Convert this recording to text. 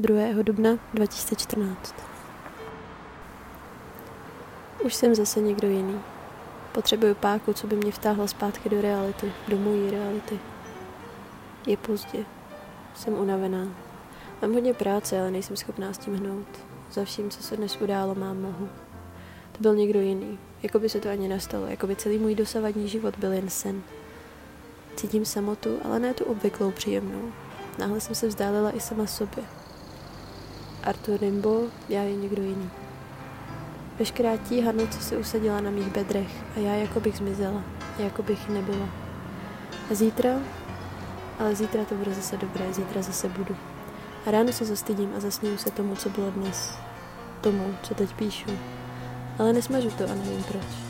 2. dubna 2014 Už jsem zase někdo jiný. Potřebuju páku, co by mě vtáhlo zpátky do reality, do mojí reality. Je pozdě. Jsem unavená. Mám hodně práce, ale nejsem schopná s tím hnout. Za vším, co se dnes událo, mám mohu. To byl někdo jiný. Jako by se to ani nestalo. Jako by celý můj dosavadní život byl jen sen. Cítím samotu, ale ne tu obvyklou příjemnou. Náhle jsem se vzdálila i sama sobě. Arthur Rimbo, já je někdo jiný. Veškerá tíhadno, co se usadila na mých bedrech a já jako bych zmizela, jako bych nebyla. A zítra? Ale zítra to bude zase dobré, zítra zase budu. A ráno se zastydím a zasním se tomu, co bylo dnes. Tomu, co teď píšu. Ale nesmažu to a nevím proč.